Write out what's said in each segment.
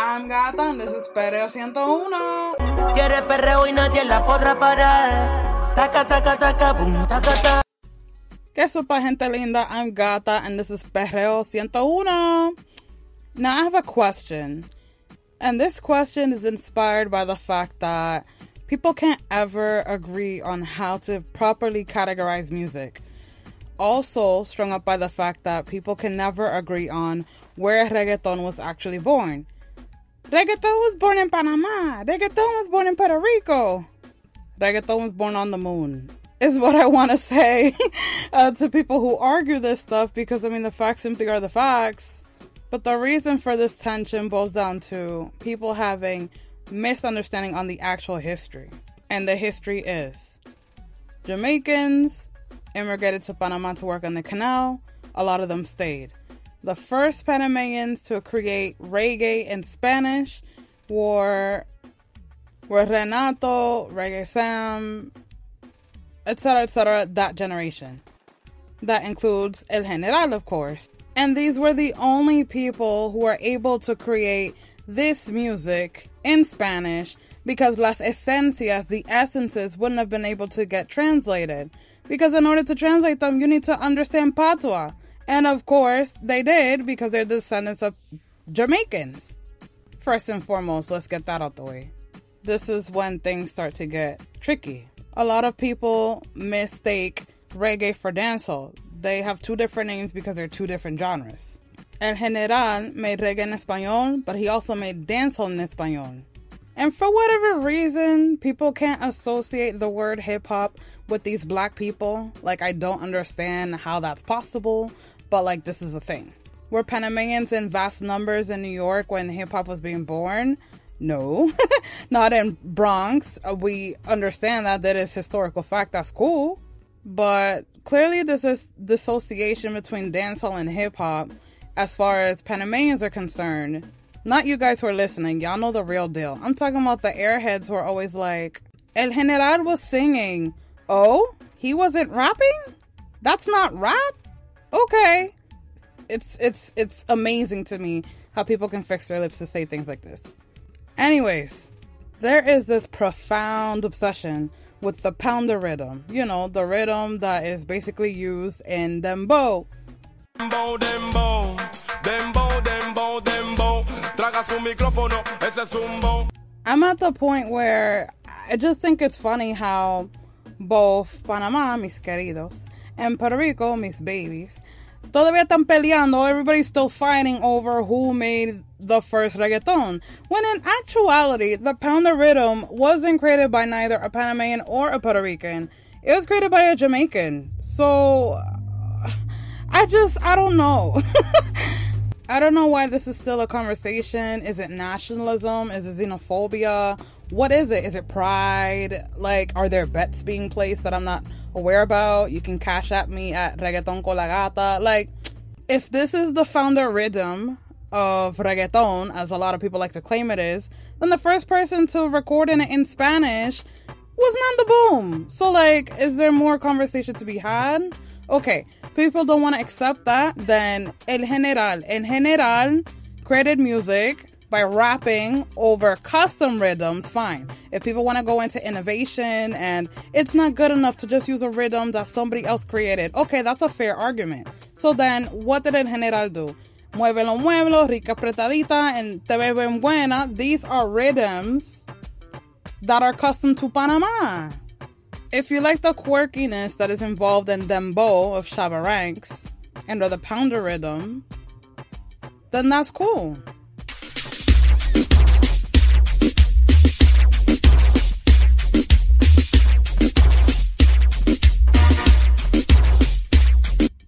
I'm Gata and this is Perreo 101. Quiere perreo y nadie la podrá parar. Taca, taca, taca, boom, taca, taca. ¿Qué sopa, gente linda? I'm Gata and this is Perreo 101. Now I have a question. And this question is inspired by the fact that people can't ever agree on how to properly categorize music. Also, strung up by the fact that people can never agree on where reggaeton was actually born. Reggaeton was born in Panama. Reggaeton was born in Puerto Rico. Reggaeton was born on the moon. Is what I want to say uh, to people who argue this stuff because I mean the facts simply are the facts. But the reason for this tension boils down to people having misunderstanding on the actual history. And the history is Jamaicans immigrated to Panama to work on the canal. A lot of them stayed. The first Panamanians to create reggae in Spanish were, were Renato, Reggae Sam, etc., etc., that generation. That includes El General, of course. And these were the only people who were able to create this music in Spanish because las esencias, the essences, wouldn't have been able to get translated. Because in order to translate them, you need to understand patois. And of course, they did because they're descendants of Jamaicans. First and foremost, let's get that out the way. This is when things start to get tricky. A lot of people mistake reggae for dancehall. They have two different names because they're two different genres. El General made reggae en español, but he also made dancehall en español. And for whatever reason, people can't associate the word hip hop with these black people. Like, I don't understand how that's possible but like this is a thing. Were Panamanians in vast numbers in New York when hip hop was being born? No, not in Bronx. Uh, we understand that that is historical fact. That's cool, but clearly this is dissociation between dancehall and hip hop as far as Panamanians are concerned. Not you guys who are listening. Y'all know the real deal. I'm talking about the airheads who are always like, El General was singing. Oh, he wasn't rapping? That's not rap? Okay. It's it's it's amazing to me how people can fix their lips to say things like this. Anyways, there is this profound obsession with the pounder rhythm. You know, the rhythm that is basically used in dembow. Dembo, dembo, dembo, dembo, dembow. Traga su micrófono, ese zumbo. I'm at the point where I just think it's funny how both Panama, mis queridos, and Puerto Rico, mis babies, todavía están peleando. Everybody's still fighting over who made the first reggaeton. When in actuality, the pounder rhythm wasn't created by neither a Panamanian or a Puerto Rican. It was created by a Jamaican. So, I just, I don't know. I don't know why this is still a conversation. Is it nationalism? Is it xenophobia? What is it? Is it pride? Like, are there bets being placed that I'm not aware about? You can cash at me at reggaeton Colagata. Like, if this is the pounder rhythm of reggaeton, as a lot of people like to claim it is, then the first person to record it in Spanish was Nando Boom. So, like, is there more conversation to be had? Okay, people don't want to accept that, then El General. El General created music by rapping over custom rhythms, fine. If people want to go into innovation and it's not good enough to just use a rhythm that somebody else created, okay, that's a fair argument. So then, what did El General do? Muévelo, muévelo, rica apretadita, and te ves buena. These are rhythms that are custom to Panama. If you like the quirkiness that is involved in dembow of Shabba Ranks and or the pounder rhythm, then that's cool.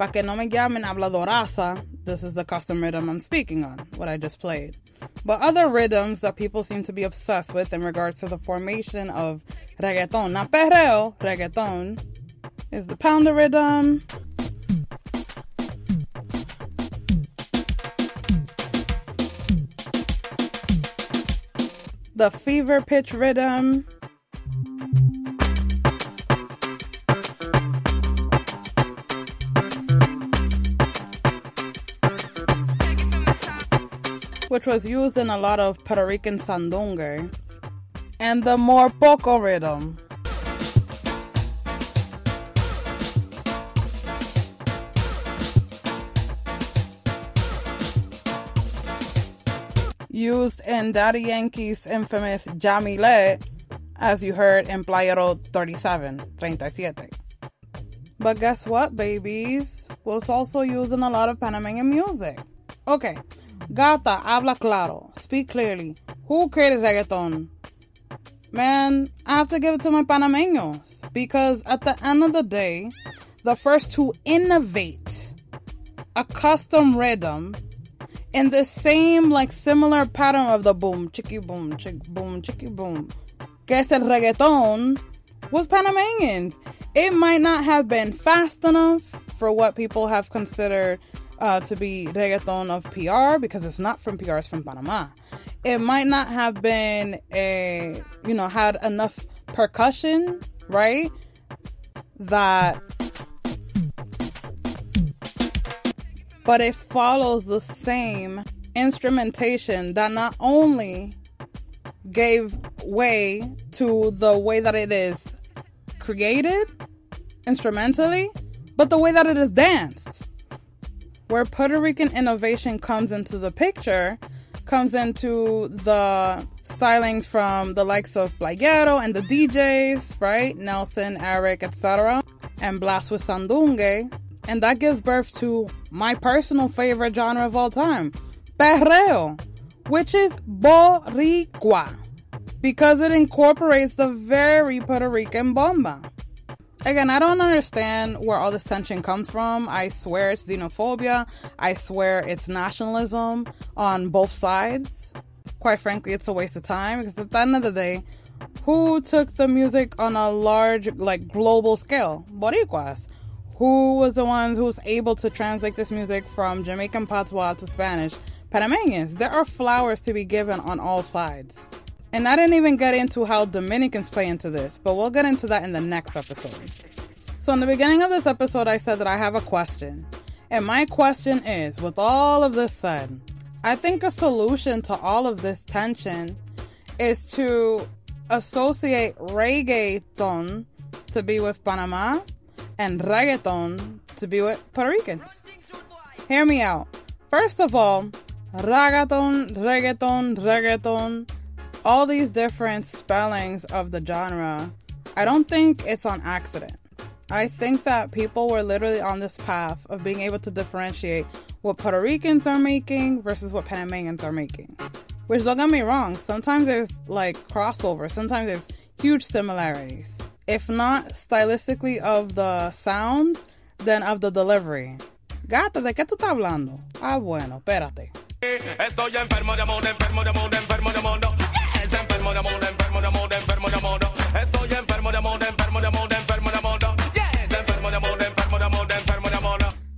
Pa' que no me llamen habladoraza, this is the custom rhythm I'm speaking on, what I just played. But other rhythms that people seem to be obsessed with in regards to the formation of reggaeton, not perreo, reggaeton, is the pounder rhythm. The fever pitch rhythm. Which was used in a lot of Puerto Rican sandungue, and the morpoko rhythm. Used in Daddy Yankee's infamous Yamile, as you heard in Playero 37, 37. But guess what, babies? Was also used in a lot of Panamanian music. Okay, Gata, habla claro. Speak clearly. Who created reggaeton? Man, I have to give it to my Panameños. Because at the end of the day, the first to innovate a custom rhythm in the same, like, similar pattern of the boom, chicky boom, chick boom, chicky boom, que es el reggaeton, was Panamanians. It might not have been fast enough for what people have considered uh, to be reggaeton of PR because it's not from PR, it's from Panama. It might not have been a, you know, had enough percussion, right? That, but it follows the same instrumentation that not only gave way to the way that it is created instrumentally, but the way that it is danced. Where Puerto Rican innovation comes into the picture, comes into the stylings from the likes of Playero and the DJs, right? Nelson, Eric, etc. And Blass with Sandungue. And that gives birth to my personal favorite genre of all time, perreo, which is boricua because it incorporates the very Puerto Rican bomba. Again, I don't understand where all this tension comes from. I swear it's xenophobia. I swear it's nationalism on both sides. Quite frankly, it's a waste of time because at the end of the day, who took the music on a large, like global scale? Boricuas. Who was the ones who was able to translate this music from Jamaican patois to Spanish? Panamanians. There are flowers to be given on all sides. And I didn't even get into how Dominicans play into this, but we'll get into that in the next episode. So, in the beginning of this episode, I said that I have a question. And my question is with all of this said, I think a solution to all of this tension is to associate reggaeton to be with Panama and reggaeton to be with Puerto Ricans. Hear me out. First of all, reggaeton, reggaeton, reggaeton all these different spellings of the genre, I don't think it's on accident. I think that people were literally on this path of being able to differentiate what Puerto Ricans are making versus what Panamanians are making. Which don't get me wrong, sometimes there's like crossover, sometimes there's huge similarities. If not stylistically of the sounds, then of the delivery. Gata, ¿de qué tú estás hablando? Ah, bueno, espérate. Estoy enfermo de amor, enfermo de amor, enfermo de amor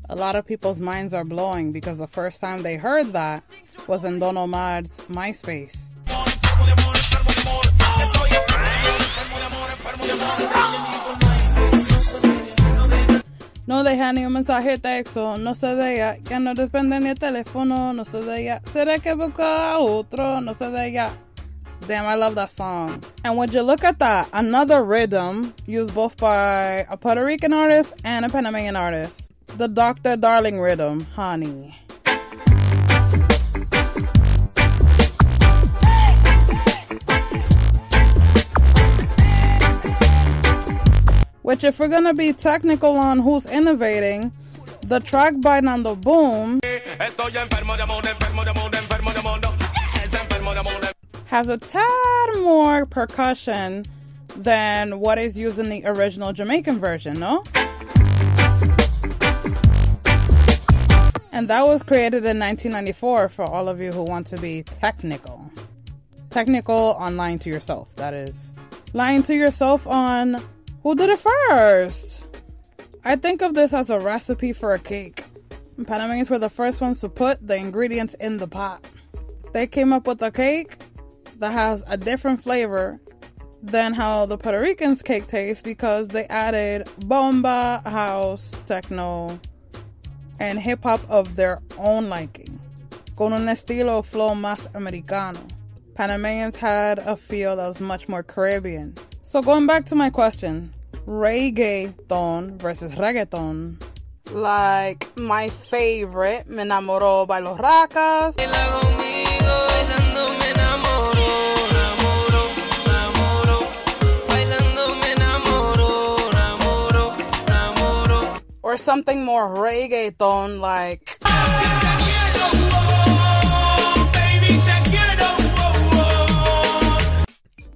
A lot of people's minds are blowing because the first time they heard that was in Don Omar's MySpace. No deja ni un mensaje texto, no se ella, que no depende ni el teléfono, no se ella. ¿Será que busca a otro? No se ella. Damn, I love that song. And when you look at that, another rhythm used both by a Puerto Rican artist and a Panamanian artist. The Dr. Darling rhythm, honey. Which, if we're gonna be technical on who's innovating, the track by Nando Boom has a tad more percussion than what is used in the original Jamaican version, no? And that was created in 1994 for all of you who want to be technical. Technical on lying to yourself, that is. Lying to yourself on who did it first. I think of this as a recipe for a cake. Panamanians were the first ones to put the ingredients in the pot. They came up with a cake that has a different flavor than how the Puerto Ricans cake tastes because they added bomba, house, techno, and hip hop of their own liking. con un estilo flow más americano. Panamanians had a feel that was much more Caribbean. So going back to my question, reggaeton versus reggaeton. Like my favorite, Me enamoró by los Racas. Something more reggaeton like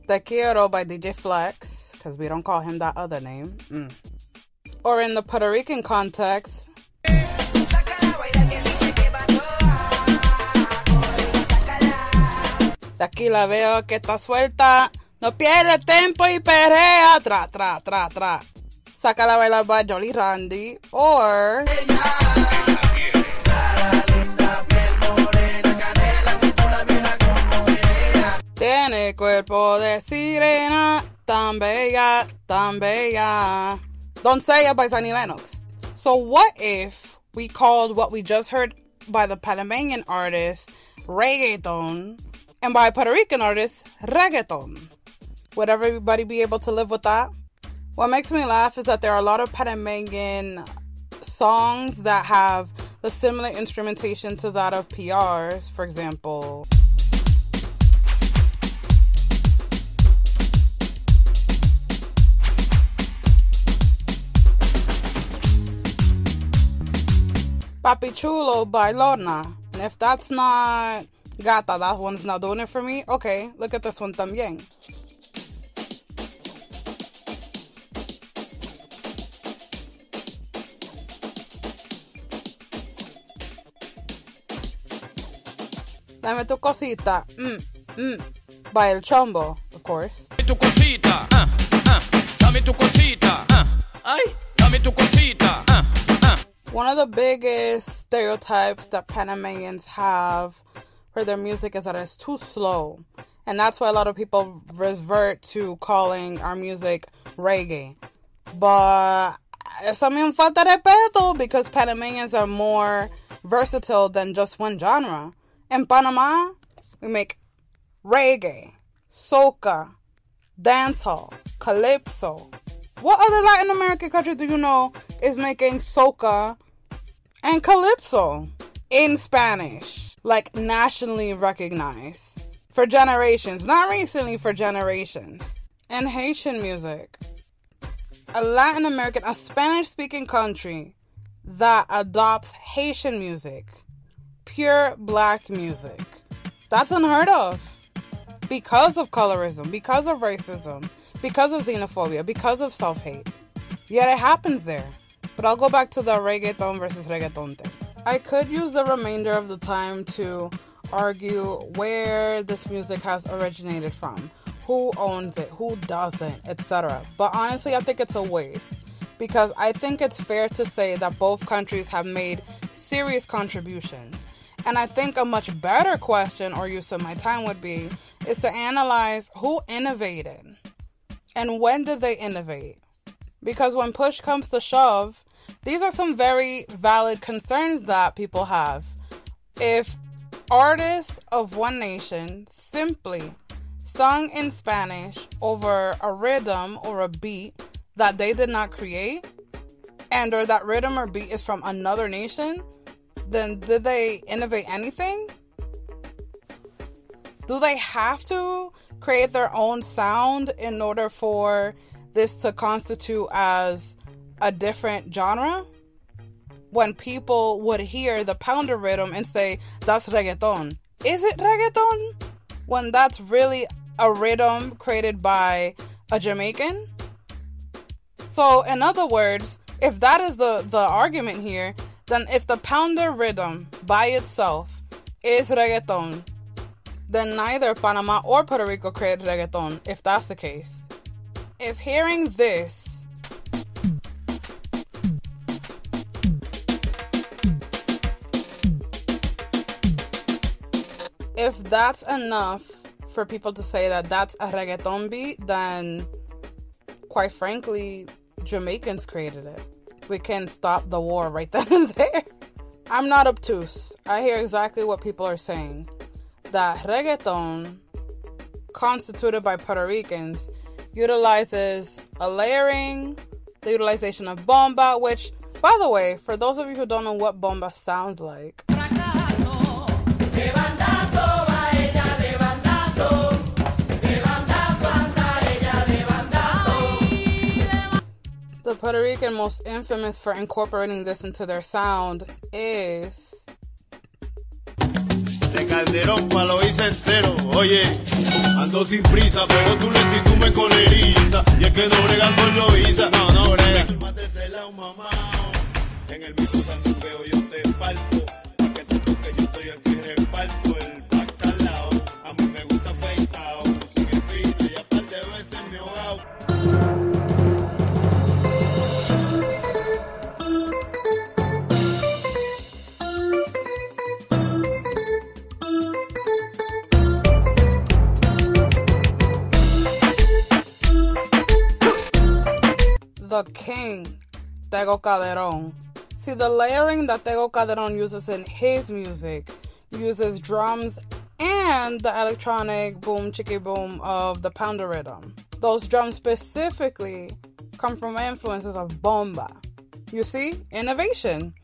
Te Quiero by DJ Flex, because we don't call him that other name. Mm. Or in the Puerto Rican context, De aquí la veo que está suelta. No pierde tiempo y perea. Tra, tra, tra, tra. Saca la bailar by Jolly Randy. Or. Tiene cuerpo de sirena, tan bella, tan bella. Don't say it by Sunny Lennox. So what if we called what we just heard by the Panamanian artist reggaeton and by Puerto Rican artist reggaeton? Would everybody be able to live with that? What makes me laugh is that there are a lot of Panamanian songs that have the similar instrumentation to that of PRs, for example. Papi Chulo by Lorna. And if that's not Gata, that one's not doing it for me. Okay, look at this one también. Dame tu cosita. Mm, mm. By El Chombo, of course. Dame tu cosita. Uh, uh. Dame tu cosita. Uh. Ay, dame tu cosita. Uh, uh. One of the biggest stereotypes that Panamanians have for their music is that it's too slow. And that's why a lot of people revert to calling our music reggae. But eso me falta respeto because Panamanians are more versatile than just one genre. In Panama, we make reggae, soca, dancehall, calypso. What other Latin American country do you know is making soca and calypso in Spanish? Like nationally recognized for generations, not recently, for generations. And Haitian music. A Latin American, a Spanish speaking country that adopts Haitian music pure black music. That's unheard of. Because of colorism, because of racism, because of xenophobia, because of self hate. Yet it happens there. But I'll go back to the reggaeton versus reggaeton thing. I could use the remainder of the time to argue where this music has originated from, who owns it, who doesn't, etc. But honestly, I think it's a waste because I think it's fair to say that both countries have made serious contributions. And I think a much better question or use of my time would be is to analyze who innovated and when did they innovate? Because when push comes to shove, these are some very valid concerns that people have. If artists of one nation simply sung in Spanish over a rhythm or a beat that they did not create, and or that rhythm or beat is from another nation, then did they innovate anything? Do they have to create their own sound in order for this to constitute as a different genre? When people would hear the pounder rhythm and say, that's reggaeton. Is it reggaeton? When that's really a rhythm created by a Jamaican? So, in other words, if that is the, the argument here, then if the pounder rhythm by itself is reggaeton, then neither Panama or Puerto Rico created reggaeton, if that's the case. If hearing this if that's enough for people to say that that's a reggaeton beat, then quite frankly, Jamaicans created it we can stop the war right then and there. I'm not obtuse. I hear exactly what people are saying. That reggaeton, constituted by Puerto Ricans, utilizes a layering, the utilization of bomba, which, by the way, for those of you who don't know what bomba sounds like, the Puerto Rican most infamous for incorporating this into their sound is De Calderón pa' lo hice entero. Oye, ando sin prisa, pero y tú me coleriza. Y es que no bregan con Loiza. No, no mamá. En el mismo sandungueo yo te parto. Tego Calderon. See, the layering that Tego Calderon uses in his music uses drums and the electronic boom chicky boom of the pounder rhythm. Those drums specifically come from influences of bomba. You see, innovation.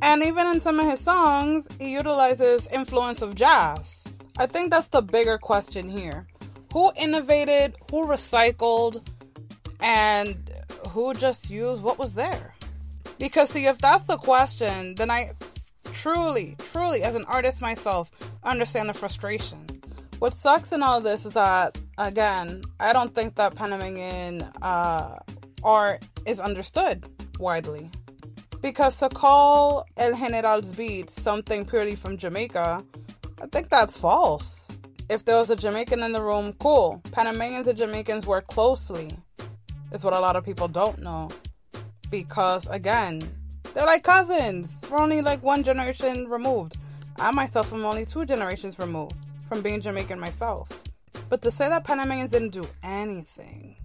And even in some of his songs, he utilizes influence of jazz. I think that's the bigger question here. Who innovated, who recycled, and who just used what was there? Because, see, if that's the question, then I truly, truly, as an artist myself, understand the frustration. What sucks in all this is that, again, I don't think that Panamanian uh, art is understood widely. Because to call El General's beat something purely from Jamaica, I think that's false. If there was a Jamaican in the room, cool. Panamanians and Jamaicans work closely is what a lot of people don't know. Because again, they're like cousins. We're only like one generation removed. I myself am only two generations removed from being Jamaican myself. But to say that Panamanians didn't do anything,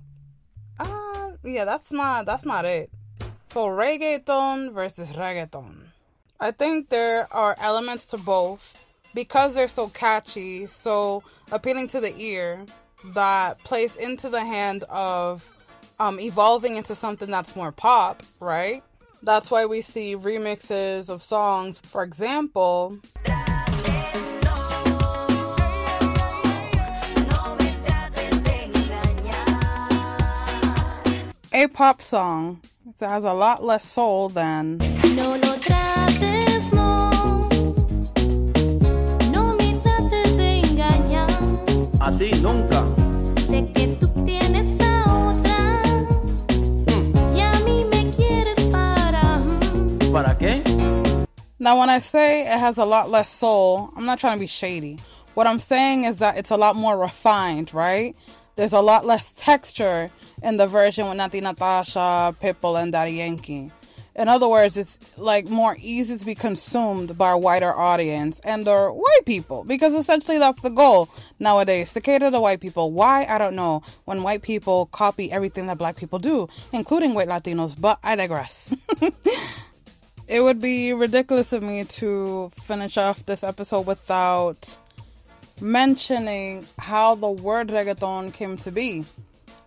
uh, yeah, that's not that's not it. So reggaeton versus reggaeton. I think there are elements to both because they're so catchy, so appealing to the ear that plays into the hand of um, evolving into something that's more pop, right? That's why we see remixes of songs. For example, a pop song that has a lot less soul than No lo trates, no. No me trates de engañar. A ti nunca. ¿Para qué? Now, when I say it has a lot less soul, I'm not trying to be shady. What I'm saying is that it's a lot more refined, right? There's a lot less texture in the version with Natti Natasha, Pitbull, and Daddy Yankee. In other words, it's like more easy to be consumed by a wider audience and or white people because essentially that's the goal nowadays to cater to white people. Why I don't know. When white people copy everything that black people do, including white Latinos, but I digress. it would be ridiculous of me to finish off this episode without mentioning how the word reggaeton came to be.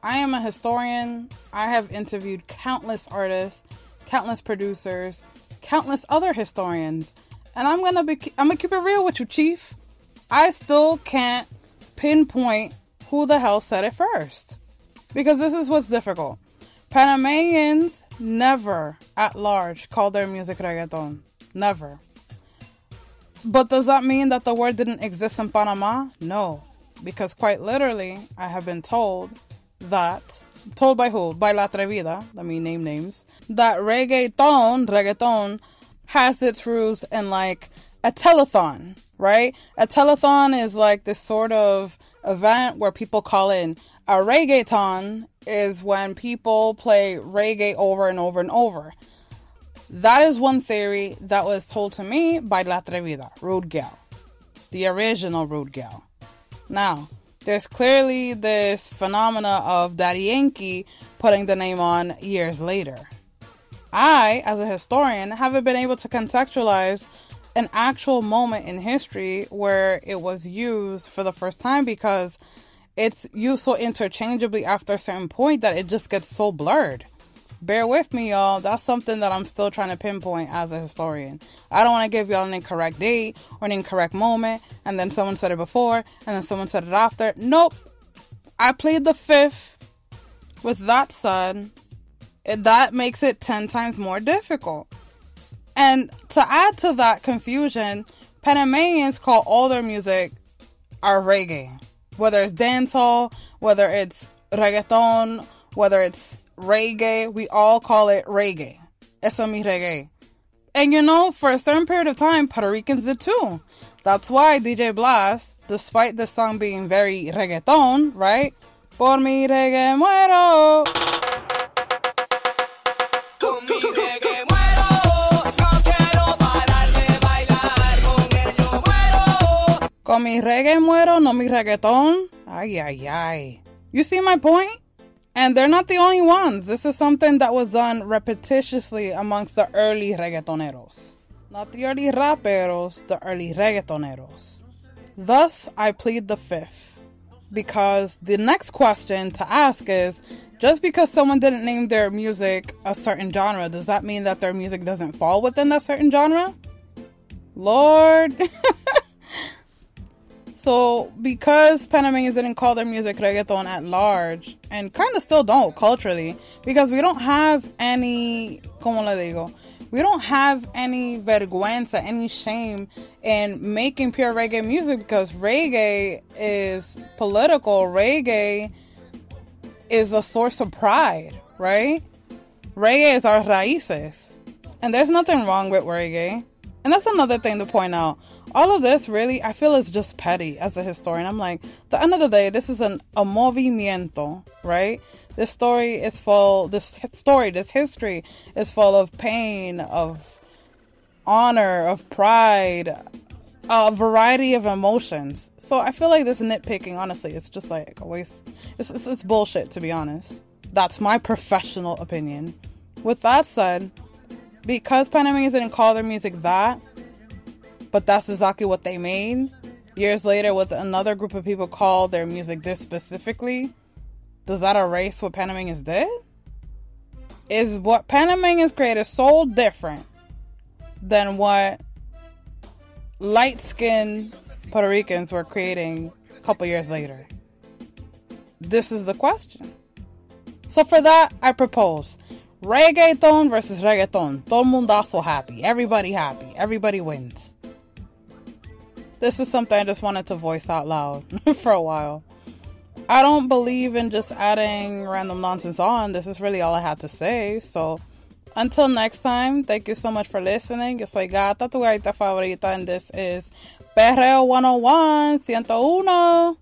I am a historian. I have interviewed countless artists, countless producers, countless other historians, and I'm gonna be I'm gonna keep it real with you, Chief. I still can't pinpoint who the hell said it first because this is what's difficult. Panamanians never at large call their music reggaeton. Never. But does that mean that the word didn't exist in Panama? No. Because quite literally, I have been told that, told by who? By La Atrevida, let me name names, that reggaeton, reggaeton, has its roots in like a telethon, right? A telethon is like this sort of event where people call in. A reggaeton is when people play reggae over and over and over. That is one theory that was told to me by La Atrevida, Rude Gal, the original Rude Gal. Now, there's clearly this phenomena of Daddy Yankee putting the name on years later. I, as a historian, haven't been able to contextualize an actual moment in history where it was used for the first time because it's used so interchangeably after a certain point that it just gets so blurred. Bear with me, y'all. That's something that I'm still trying to pinpoint as a historian. I don't want to give y'all an incorrect date or an incorrect moment, and then someone said it before, and then someone said it after. Nope. I played the fifth. With that said, that makes it 10 times more difficult. And to add to that confusion, Panamanians call all their music our reggae. Whether it's dancehall, whether it's reggaeton, whether it's reggae, we all call it reggae. Eso mi reggae. And you know, for a certain period of time, Puerto Ricans did too. That's why DJ Blass, despite the song being very reggaeton, right? Por mi reggae muero. Con mi reggae muero, no mi reggaeton. Ay, ay, ay. You see my point? And they're not the only ones. This is something that was done repetitiously amongst the early reggaetoneros. Not the early raperos, the early reggaetoneros. Thus, I plead the fifth. Because the next question to ask is just because someone didn't name their music a certain genre, does that mean that their music doesn't fall within that certain genre? Lord. So, because Panamanians didn't call their music reggaeton at large, and kind of still don't culturally, because we don't have any, como le digo, we don't have any vergüenza, any shame in making pure reggae music because reggae is political. Reggae is a source of pride, right? Reggae is our raíces. And there's nothing wrong with reggae. And that's another thing to point out. All of this really, I feel is just petty as a historian. I'm like, the end of the day, this is an a movimiento, right? This story is full. This story, this history, is full of pain, of honor, of pride, a variety of emotions. So I feel like this nitpicking, honestly, it's just like a waste. It's, it's, it's bullshit, to be honest. That's my professional opinion. With that said, because Panamanians didn't call their music that, but that's exactly what they made. Years later, with another group of people called their music this specifically, does that erase what Panamanians did? Is what Panamanians created so different than what light skinned Puerto Ricans were creating a couple years later? This is the question. So for that, I propose reggaeton versus reggaeton. Todo mundazo happy. Everybody happy. Everybody wins. This is something I just wanted to voice out loud for a while. I don't believe in just adding random nonsense on. This is really all I had to say. So until next time, thank you so much for listening. Yo soy Gata, tu gaita favorita, and this is Perreo 101, 101.